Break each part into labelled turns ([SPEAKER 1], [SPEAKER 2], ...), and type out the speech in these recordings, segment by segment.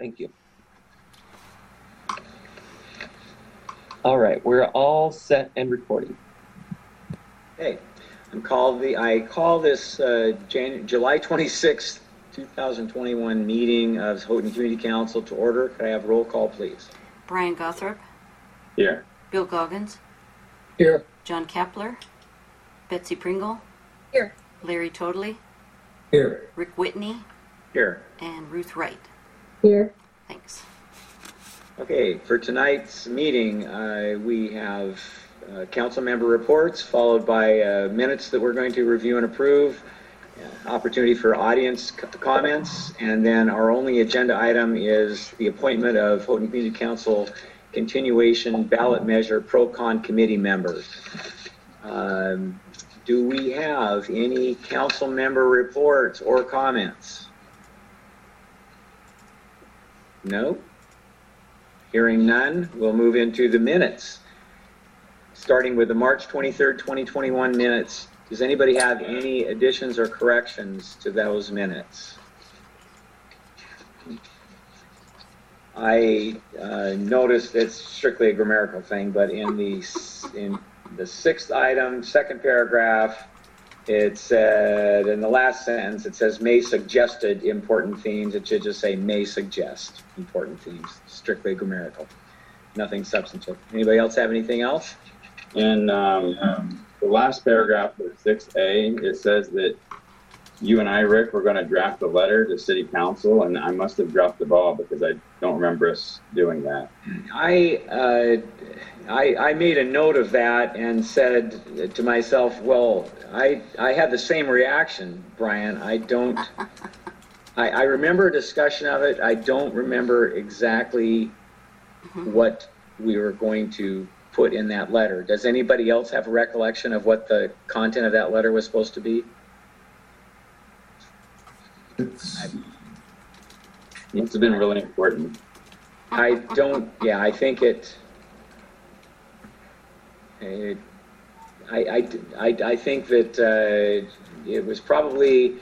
[SPEAKER 1] Thank you. All right, we're all set and recording.
[SPEAKER 2] Okay, I'm called the, I call this uh, Jan, July 26th, 2021 meeting of Houghton Community Council to order. Could I have roll call, please?
[SPEAKER 3] Brian Gawthrop,
[SPEAKER 2] Here.
[SPEAKER 3] Bill Goggins,
[SPEAKER 4] Here.
[SPEAKER 3] John Kappler, Betsy Pringle,
[SPEAKER 5] Here.
[SPEAKER 3] Larry Toedtli,
[SPEAKER 4] Here.
[SPEAKER 3] Rick Whitney,
[SPEAKER 2] Here.
[SPEAKER 3] and Ruth Wright.
[SPEAKER 5] Here.
[SPEAKER 3] Thanks.
[SPEAKER 2] Okay, for tonight's meeting, uh, we have uh, council member reports followed by uh, minutes that we're going to review and approve, uh, opportunity for audience c- comments, and then our only agenda item is the appointment of Houghton Community Council continuation ballot measure pro-con committee members. Um, Do we have any council member reports or comments? No? Hearing none, we'll move into the minutes. Starting with the March 23rd, 2021 minutes. Does anybody have any additions or corrections to those minutes? I uh, noticed it's strictly a grammatical thing, but in the, in the sixth item, second paragraph, it said, in the last sentence, it says may suggested important themes. It should just say may suggest important themes, strictly grammatical. Nothing substantive. Anybody else have anything else?
[SPEAKER 6] In um, the last paragraph of six A, it says that you and I, Rick, were going to draft a letter to city council, and I must have dropped the ball because I don't remember us doing that.
[SPEAKER 2] I, uh, I, I made a note of that and said to myself, well, I, I had the same reaction, Brian. I don't, I, I remember a discussion of it. I don't remember exactly what we were going to put in that letter. Does anybody else have a recollection of what the content of that letter was supposed to be?
[SPEAKER 4] It's,
[SPEAKER 6] It must have been really important.
[SPEAKER 2] I don't, yeah, I think it, it, I, I, I, I think that, uh, it was probably,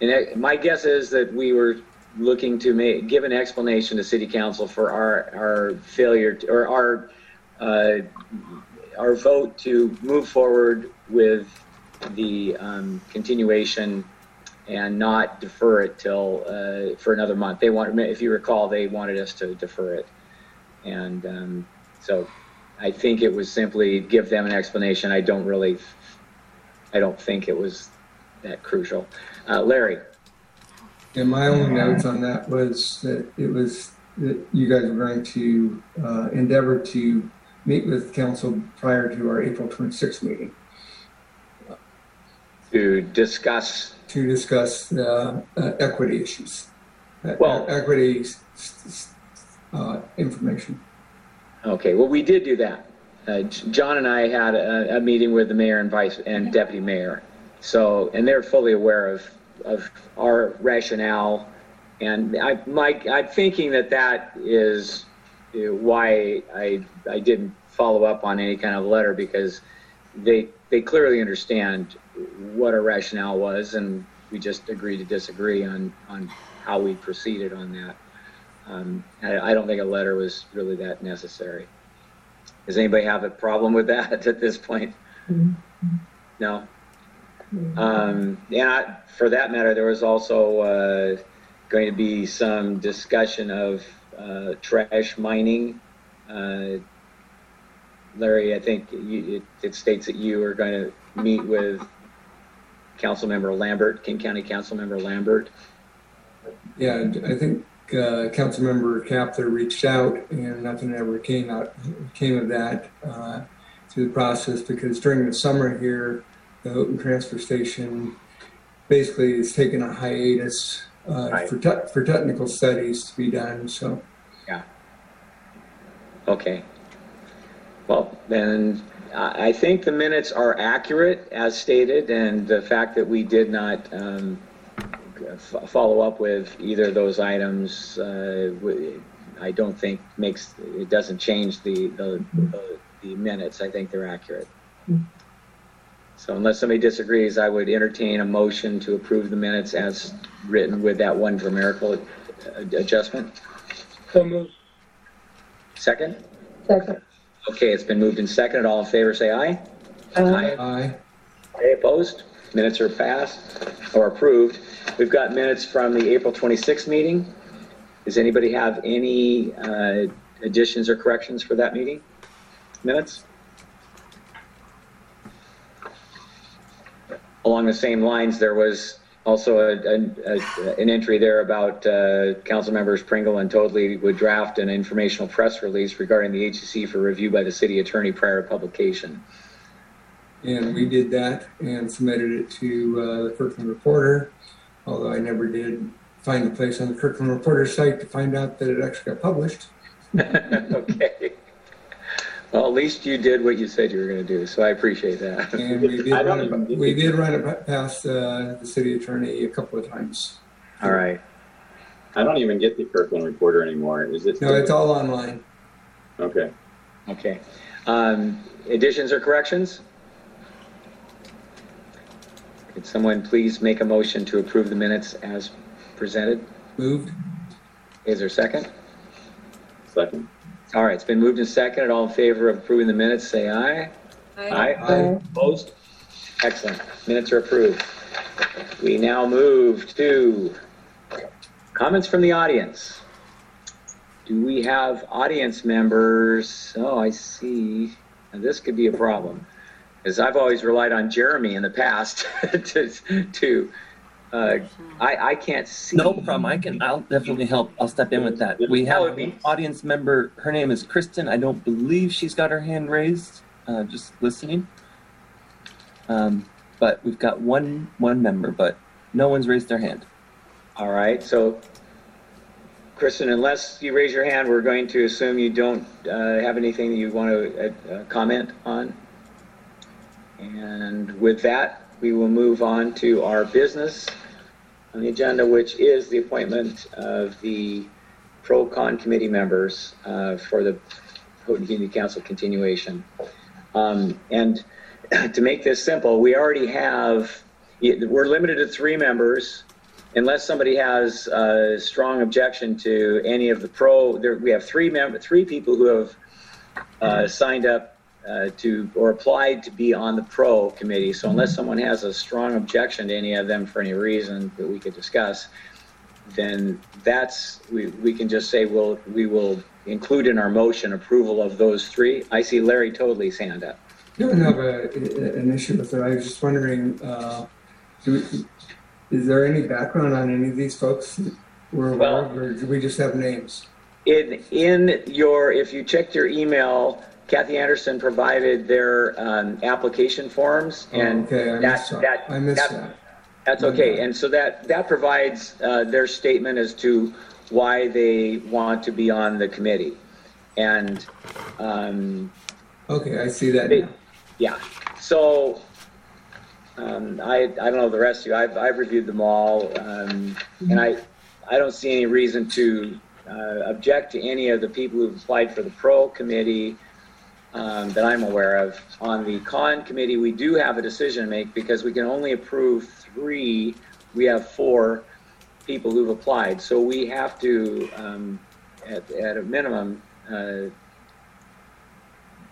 [SPEAKER 2] and it- my guess is that we were looking to give an explanation to city council for our, our failure, to- or our, uh, our vote to move forward with the, um, continuation and not defer it till, uh, for another month. They wanted, if you recall, they wanted us to defer it. And, um, so I think it was simply give them an explanation. I don't really, I don't think it was that crucial. Uh, Larry?
[SPEAKER 4] and my only notes on that was that it was, that you guys were going to uh, endeavor to meet with council prior to our April 26th meeting
[SPEAKER 2] to discuss,
[SPEAKER 4] to discuss uh, uh, equity issues. Uh,
[SPEAKER 2] Well-
[SPEAKER 4] Equity uh, information.
[SPEAKER 2] okay, well, we did do that. Uh, John and I had a, a meeting with the mayor and vice, and deputy mayor. So, and they're fully aware of, of our rationale. And I, Mike, I'm thinking that that is uh, why I, I didn't follow up on any kind of letter because they, they clearly understand what our rationale was and we just agreed to disagree on, on how we proceeded on that. Um, I, I don't think a letter was really that necessary. Does anybody have a problem with that at this point? No? Um, I, for that matter, there was also, uh, going to be some discussion of, uh, trash mining. Uh, Larry, I think you, it, it states that you are going to meet with Councilmember Lambert, King County Councilmember Lambert.
[SPEAKER 4] Yeah, I think uh, Councilmember Kappler reached out and nothing ever came out, came of that uh, through the process because during the summer here, the Houghton Transfer Station basically is taking a hiatus uh,
[SPEAKER 2] Right.
[SPEAKER 4] for, te- for technical studies to be done, so. Yeah.
[SPEAKER 2] Okay. Well, then, I, I think the minutes are accurate as stated, and the fact that we did not, um, f- follow up with either of those items, uh, w- I don't think makes, it doesn't change the, the, the- the minutes. I think they're accurate. So unless somebody disagrees, I would entertain a motion to approve the minutes as written with that one grammatical uh, adjustment.
[SPEAKER 5] So moved.
[SPEAKER 2] Second?
[SPEAKER 7] Second.
[SPEAKER 2] Okay, it's been moved and seconded. All in favor, say aye.
[SPEAKER 7] Aye.
[SPEAKER 4] Aye.
[SPEAKER 2] Okay, opposed? Minutes are passed or approved. We've got minutes from the April 26th meeting. Does anybody have any uh, additions or corrections for that meeting? Minutes? Along the same lines, there was also a, a- a- an entry there about uh, council members Pringle and Toedtli would draft an informational press release regarding the HCC for review by the city attorney prior to publication.
[SPEAKER 4] And we did that and submitted it to uh, the Kirkland Reporter, although I never did find a place on the Kirkland Reporter site to find out that it actually got published.
[SPEAKER 2] okay. Well, at least you did what you said you were going to do, so I appreciate that.
[SPEAKER 4] And we did
[SPEAKER 6] I don't
[SPEAKER 4] run it, we did run it past uh, the city attorney a couple of times.
[SPEAKER 2] All right.
[SPEAKER 6] I don't even get the Kirkland Reporter anymore. Is it?
[SPEAKER 4] No, it's all online.
[SPEAKER 6] Okay.
[SPEAKER 2] Okay. Um, additions or corrections? Could someone please make a motion to approve the minutes as presented?
[SPEAKER 4] Moved.
[SPEAKER 2] Is there a second?
[SPEAKER 6] Second.
[SPEAKER 2] All right, it's been moved and seconded. All in favor of approving the minutes, say aye. Aye.
[SPEAKER 4] Aye.
[SPEAKER 2] Opposed? Excellent. Minutes are approved. We now move to comments from the audience. Do we have audience members? Oh, I see. Now, this could be a problem. As I've always relied on Jeremy in the past to, to, uh, I, I can't see.
[SPEAKER 8] No problem. I can. I'll definitely help. I'll step in with that. We have
[SPEAKER 2] be-
[SPEAKER 8] an audience member. Her name is Kristen. I don't believe she's got her hand raised. Uh, just listening. Um, but we've got one one member, but no one's raised their hand.
[SPEAKER 2] All right, so Kristen, unless you raise your hand, we're going to assume you don't uh, have anything that you want to uh, uh, comment on. And with that, we will move on to our business on the agenda, which is the appointment of the pro-con committee members uh, for the Houghton Community Council continuation. Um, And to make this simple, we already have, we're limited to three members unless somebody has a strong objection to any of the pro, there, we have three member, three people who have uh, signed up uh, to or applied to be on the pro committee. So unless someone has a strong objection to any of them for any reason that we could discuss, then that's we, we can just say we'll we will include in our motion approval of those three. I see Larry Toedtli's hand up.
[SPEAKER 4] I Don't have a, an issue with it. I was just wondering, uh, do we, is there any background on any of these folks we're aware of, or do we just have names?
[SPEAKER 2] In in your if you checked your email, Kathy Anderson provided their um, application forms,
[SPEAKER 4] Oh,
[SPEAKER 2] and
[SPEAKER 4] okay, I
[SPEAKER 2] that-
[SPEAKER 4] missed that.
[SPEAKER 2] that-
[SPEAKER 4] I missed
[SPEAKER 2] that-
[SPEAKER 4] that.
[SPEAKER 2] that's okay. And so that that provides uh, their statement as to why they want to be on the committee, and um,
[SPEAKER 4] Okay, I see that now.
[SPEAKER 2] yeah. So um, I I don't know the rest of you. I've I've reviewed them all, um, and I I don't see any reason to uh, object to any of the people who've applied for the pro committee um, that I'm aware of. On the con committee, we do have a decision to make because we can only approve three. We have four people who've applied, so we have to, um, at at a minimum, uh,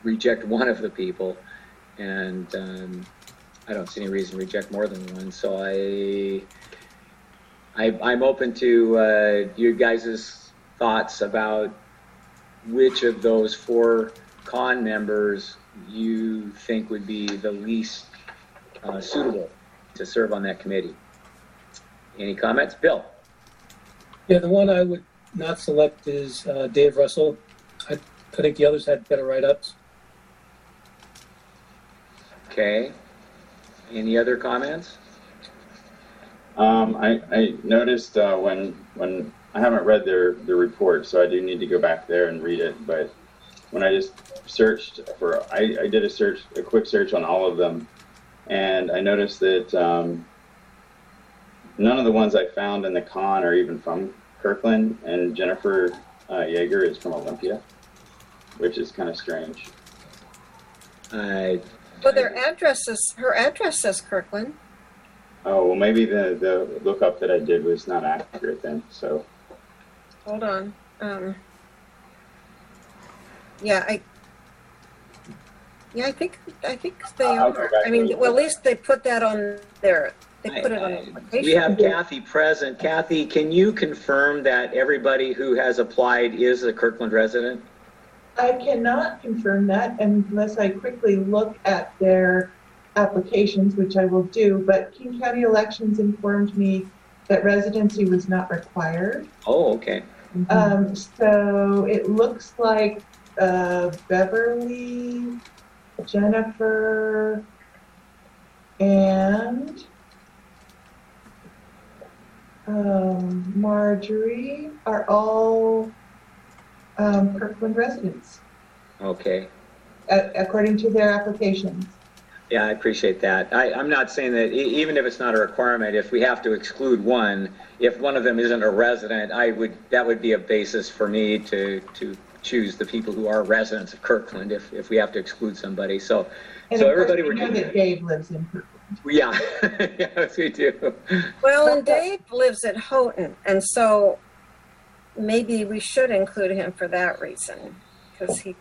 [SPEAKER 2] reject one of the people, and um, I don't see any reason to reject more than one. So I, I I'm open to uh, you guys' thoughts about which of those four con members you think would be the least uh, suitable to serve on that committee. Any comments, Bill?
[SPEAKER 5] Yeah, the one I would not select is uh, Dave Russell. I, I think the others had better write-ups.
[SPEAKER 2] Okay. Any other comments?
[SPEAKER 6] Um, I, I noticed uh, when when I haven't read their their report, so I do need to go back there and read it. But when I just searched for, I, I did a search, a quick search on all of them, and I noticed that um, none of the ones I found in the con are even from Kirkland, and Jennifer uh, Yeager is from Olympia, which is kind of strange.
[SPEAKER 2] I
[SPEAKER 9] Well, their address is, her address says Kirkland.
[SPEAKER 6] Oh well, maybe the the lookup that I did was not accurate then. So
[SPEAKER 9] Hold on. Um, Yeah, I, yeah, I think, I think they
[SPEAKER 6] Uh, I'll go
[SPEAKER 9] are.
[SPEAKER 6] back
[SPEAKER 9] I mean,
[SPEAKER 6] to-
[SPEAKER 9] well, at least they put that on their, they
[SPEAKER 2] I-
[SPEAKER 9] put it on
[SPEAKER 2] I-
[SPEAKER 9] the application.
[SPEAKER 2] We have Kathy present. Kathy, can you confirm that everybody who has applied is a Kirkland resident?
[SPEAKER 7] I cannot confirm that unless I quickly look at their applications, which I will do, but King County Elections informed me that residency was not required.
[SPEAKER 2] Oh, okay.
[SPEAKER 7] Um, so it looks like, uh, Beverly, Jennifer, and, um, Marjorie are all, um, Kirkland residents,
[SPEAKER 2] Okay.
[SPEAKER 7] a- according to their applications.
[SPEAKER 2] Yeah, I appreciate that. I, I'm not saying that, e- even if it's not a requirement, if we have to exclude one, if one of them isn't a resident, I would, that would be a basis for me to, to choose the people who are residents of Kirkland if, if we have to exclude somebody. So,
[SPEAKER 7] And
[SPEAKER 2] So everybody
[SPEAKER 7] we
[SPEAKER 2] were
[SPEAKER 7] know
[SPEAKER 2] doing
[SPEAKER 7] that Dave lives in Kirkland.
[SPEAKER 2] yeah, yes, we do.
[SPEAKER 9] Well, and uh, Dave lives at Houghton, and so maybe we should include him for that reason, because he,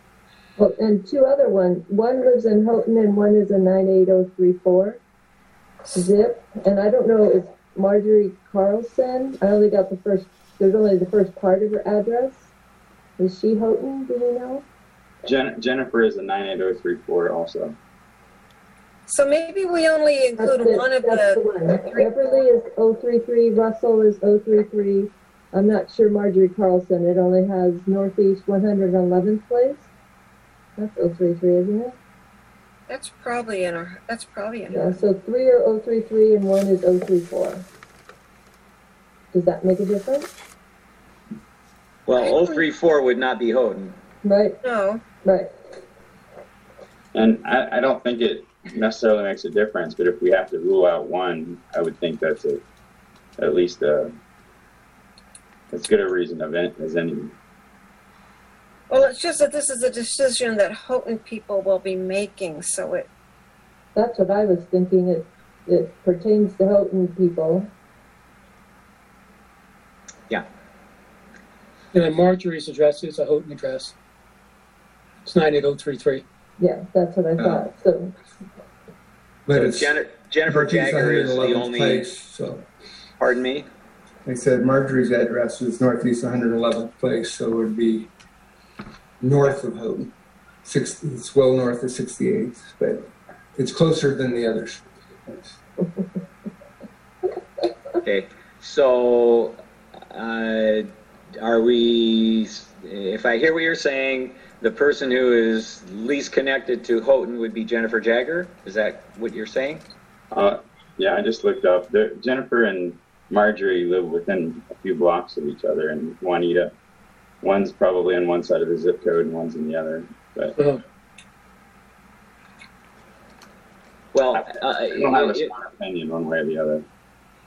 [SPEAKER 10] Well, and two other ones. One lives in Houghton and one is a 98034 zip. And I don't know if Marjorie Carlson, I only got the first, there's only the first part of her address. Is she Houghton? Do you know?
[SPEAKER 6] Jen- Jennifer is a 98034 also.
[SPEAKER 9] so maybe we only include
[SPEAKER 10] it.
[SPEAKER 9] one of
[SPEAKER 10] That's the
[SPEAKER 9] the,
[SPEAKER 10] one. Beverly is 033, Russell is 033. I'm not sure Marjorie Carlson. It only has Northeast 111th place. That's 033, isn't it?
[SPEAKER 9] that's probably in our, that's probably in
[SPEAKER 10] Yeah,
[SPEAKER 9] our,
[SPEAKER 10] so three are 033 and one is 034. Does that make a difference?
[SPEAKER 2] Well, 034 would not be Houghton.
[SPEAKER 10] Right,
[SPEAKER 9] no,
[SPEAKER 10] right.
[SPEAKER 6] And I, I don't think it necessarily makes a difference, but if we have to rule out one, I would think that's a, at least a, as good a reason of it as any.
[SPEAKER 9] well, it's just that this is a decision that Houghton people will be making, so it,
[SPEAKER 10] That's what I was thinking. It, it pertains to Houghton people.
[SPEAKER 5] And then Marjorie's address is a Houghton address. It's 98033.
[SPEAKER 10] Yeah, that's what I thought. So,
[SPEAKER 4] But
[SPEAKER 2] So
[SPEAKER 4] it's
[SPEAKER 2] Jen- Jennifer
[SPEAKER 4] Marquis
[SPEAKER 2] Jagger is the
[SPEAKER 4] 111th
[SPEAKER 2] only,
[SPEAKER 4] place, So,
[SPEAKER 2] pardon me?
[SPEAKER 4] like I said, Marjorie's address is northeast 111th place, so it would be north of Houghton. Six, it's well north of 68th, but it's closer than the others.
[SPEAKER 2] Okay, so, uh, are we, if I hear what you're saying, the person who is least connected to Houghton would be Jennifer Jagger? Is that what you're saying?
[SPEAKER 6] Uh, yeah, I just looked up. They're- Jennifer and Marjorie live within a few blocks of each other in Juanita. One's probably on one side of the zip code and one's in the other. But
[SPEAKER 5] Uh,
[SPEAKER 2] Well, uh,
[SPEAKER 6] I don't have a strong opinion one way or the other.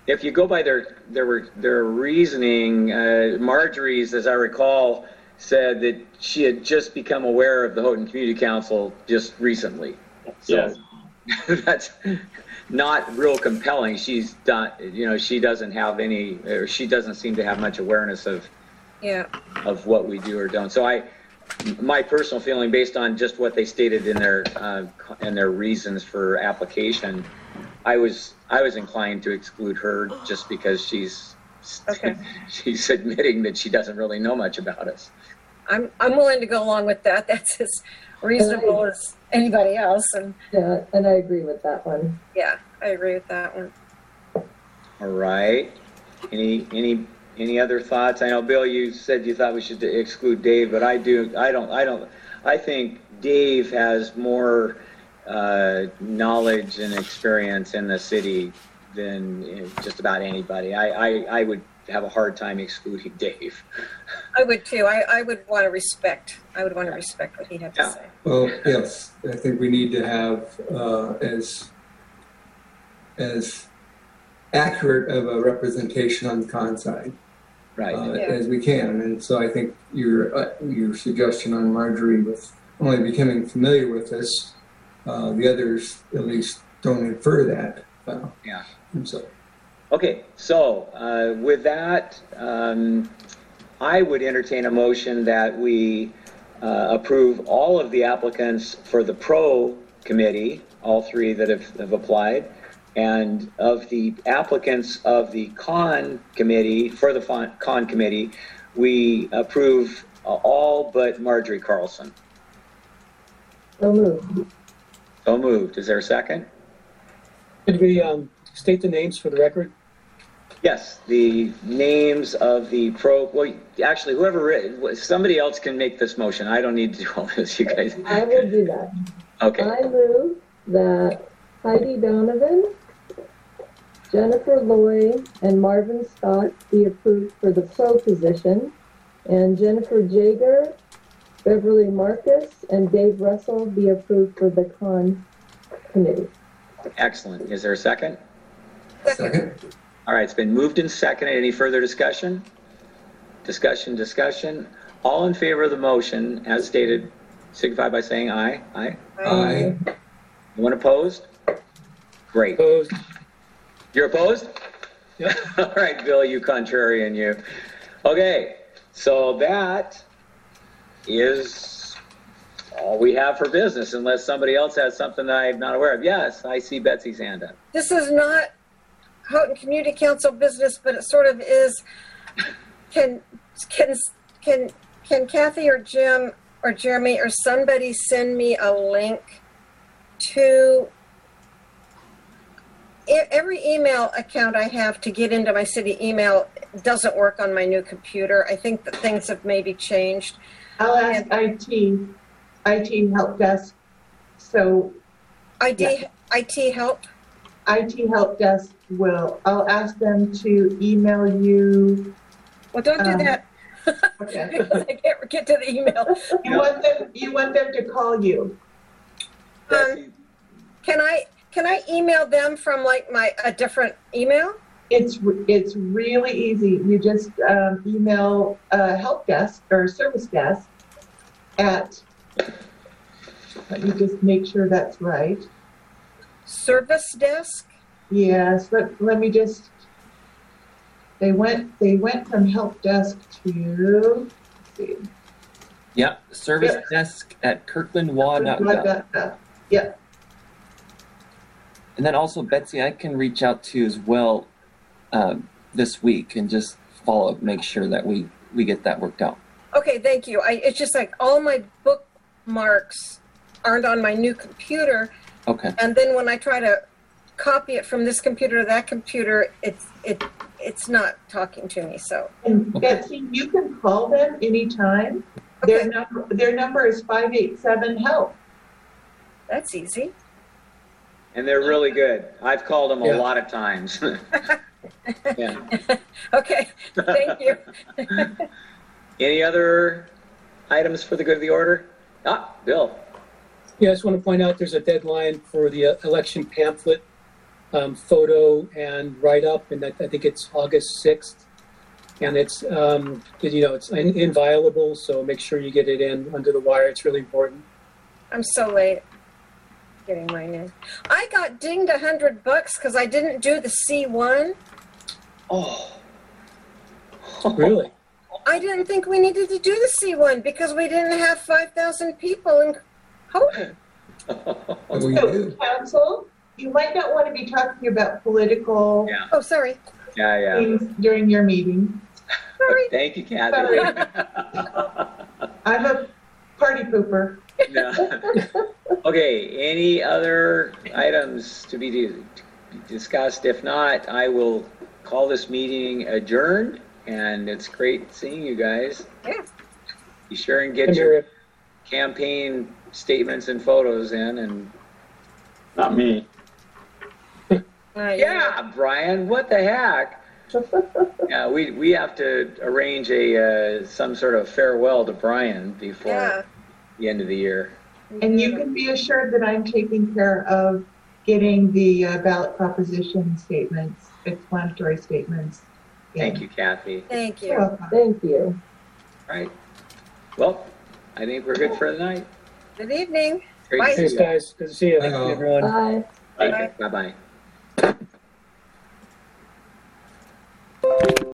[SPEAKER 2] If you go by their their their reasoning, uh, Marjorie's, as I recall, said that she had just become aware of the Houghton Community Council just recently. So
[SPEAKER 6] Yes.
[SPEAKER 2] that's not real compelling. She's done, you know, she doesn't have any, or she doesn't seem to have much awareness of
[SPEAKER 9] yeah.
[SPEAKER 2] of what we do or don't. So I, my personal feeling, based on just what they stated in their uh, in their reasons for application, I was I was inclined to exclude her just because she's
[SPEAKER 9] Okay.
[SPEAKER 2] she's admitting that she doesn't really know much about us.
[SPEAKER 9] I'm, I'm willing to go along with that. That's as reasonable as anybody else, and
[SPEAKER 10] yeah, and I agree with that one.
[SPEAKER 9] yeah, I agree with that one.
[SPEAKER 2] All right. Any any any other thoughts? I know Bill, you said you thought we should exclude Dave, but I do. I don't. I don't. I think Dave has more uh, knowledge and experience in the city than you know, just about anybody. I, I I would have a hard time excluding Dave.
[SPEAKER 9] I would too. I, I would want to respect, I would want to respect what he had to
[SPEAKER 2] Yeah.
[SPEAKER 9] say.
[SPEAKER 4] Well, yes, I think we need to have uh, as as accurate of a representation on the con side
[SPEAKER 2] Right.
[SPEAKER 4] uh,
[SPEAKER 9] Yeah.
[SPEAKER 4] as we can. And so I think your uh, your suggestion on Marjorie with only becoming familiar with this, uh, the others at least don't infer that. Uh,
[SPEAKER 2] Yeah.
[SPEAKER 4] So,
[SPEAKER 2] Okay, so uh, with that, um, I would entertain a motion that we uh, approve all of the applicants for the pro committee, all three that have, have applied. And of the applicants of the con committee, for the con committee, we approve uh, all but Marjorie Carlson.
[SPEAKER 10] So moved.
[SPEAKER 2] So moved. Is there a second?
[SPEAKER 5] Could we um, state the names for the record?
[SPEAKER 2] Yes, the names of the pro, well, actually, whoever, writ- somebody else can make this motion. I don't need to do all this, you guys.
[SPEAKER 10] I will do that.
[SPEAKER 2] Okay,
[SPEAKER 10] I move that Heidi Donovan, Jennifer Loy, and Marvin Scott be approved for the pro position, and Jennifer Jager, Beverly Marcus, and Dave Russell be approved for the con committee.
[SPEAKER 2] excellent. Is there a second?
[SPEAKER 4] Second?
[SPEAKER 2] All right, it's been moved and seconded. Any further discussion? Discussion, discussion. All in favor of the motion as stated, signify by saying aye. Aye.
[SPEAKER 4] Aye.
[SPEAKER 2] Anyone opposed? Great.
[SPEAKER 5] Opposed?
[SPEAKER 2] You're opposed?
[SPEAKER 5] Yep.
[SPEAKER 2] All right, Bill, you contrarian, you. Okay, so that is all we have for business unless somebody else has something that I'm not aware of. Yes, I see Betsy's hand up.
[SPEAKER 9] This is not Houghton Community Council business, but it sort of is. Can, can, can, can Kathy or Jim or Jeremy or somebody send me a link to every email account I have to get into my city email doesn't work on my new computer. I think that things have maybe changed.
[SPEAKER 7] I'll ask IT, IT help desk. So
[SPEAKER 9] ID, IT help?
[SPEAKER 7] IT help desk will, I'll ask them to email you.
[SPEAKER 9] Well, don't do
[SPEAKER 7] Um,
[SPEAKER 9] that.
[SPEAKER 7] Okay.
[SPEAKER 9] Because I can't get to the email.
[SPEAKER 7] You want them, you want them to call you.
[SPEAKER 2] Betsy,
[SPEAKER 9] Can I, can I email them from like my, a different email?
[SPEAKER 7] It's, it's really easy. You just um, email uh, help desk or service desk at, let me just make sure that's right.
[SPEAKER 9] Service desk?
[SPEAKER 7] Yes, let, let me just, they went, they went from help desk to, let's see.
[SPEAKER 8] Yeah, service
[SPEAKER 7] Yep.
[SPEAKER 8] desk at kirklandwa.gov.
[SPEAKER 7] Yep,
[SPEAKER 8] And then also, Betsy, I can reach out to you as well um, this week and just follow up, make sure that we, we get that worked out.
[SPEAKER 9] Okay, thank you. I, it's just like all my bookmarks aren't on my new computer.
[SPEAKER 8] Okay.
[SPEAKER 9] And then when I try to copy it from this computer to that computer, it's, it, it's not talking to me, so.
[SPEAKER 7] and
[SPEAKER 8] Okay.
[SPEAKER 7] Betsy, you can call them anytime. Their
[SPEAKER 9] Okay,
[SPEAKER 7] number, their number is five eight seven help.
[SPEAKER 9] that's easy.
[SPEAKER 2] And they're really good. I've called them a
[SPEAKER 4] Yeah.
[SPEAKER 2] lot of times. Yeah.
[SPEAKER 9] Okay, thank you.
[SPEAKER 2] Any other items for the good of the order? Ah, Bill.
[SPEAKER 5] Yeah, I just want to point out there's a deadline for the uh, election pamphlet, um, photo and write-up, and I, I think it's August 6th. And it's, um, you know, it's in- inviolable, so make sure you get it in under the wire. It's really important.
[SPEAKER 9] I'm so late getting mine in. I got dinged a hundred bucks because I didn't do the C1.
[SPEAKER 2] Oh.
[SPEAKER 5] Really?
[SPEAKER 9] I didn't think we needed to do the C1 because we didn't have 5,000 people in Houghton.
[SPEAKER 4] We
[SPEAKER 7] So,
[SPEAKER 4] do?
[SPEAKER 7] council, you might not want to be talking about political
[SPEAKER 2] Yeah.
[SPEAKER 9] Oh, sorry.
[SPEAKER 2] Yeah, yeah.
[SPEAKER 7] things during your meeting.
[SPEAKER 9] Sorry.
[SPEAKER 2] Thank you, Kathy.
[SPEAKER 7] I'm a party pooper.
[SPEAKER 2] Yeah. Okay, any other items to be di- discussed? If not, I will call this meeting adjourned, and it's great seeing you guys.
[SPEAKER 9] Yeah.
[SPEAKER 2] Be sure and get your campaign statements and photos in, and,
[SPEAKER 6] Not me.
[SPEAKER 9] Uh,
[SPEAKER 2] yeah, Brian, what the heck? Yeah, we, we have to arrange a, uh, some sort of farewell to Brian
[SPEAKER 9] Yeah.
[SPEAKER 2] before the end of the year.
[SPEAKER 7] And you can be assured that I'm taking care of getting the uh, ballot proposition statements, explanatory statements.
[SPEAKER 2] Thank you, Kathy.
[SPEAKER 9] Thank
[SPEAKER 7] You're
[SPEAKER 9] you.
[SPEAKER 7] welcome.
[SPEAKER 10] Thank you.
[SPEAKER 2] All right. Well, I think we're good for the night.
[SPEAKER 9] Good evening.
[SPEAKER 2] Great to
[SPEAKER 9] Bye.
[SPEAKER 2] see
[SPEAKER 5] Thanks,
[SPEAKER 2] you.
[SPEAKER 5] guys. Good to see you.
[SPEAKER 4] Bye, all.
[SPEAKER 8] Everyone.
[SPEAKER 10] Bye.
[SPEAKER 2] Take care. Bye-bye.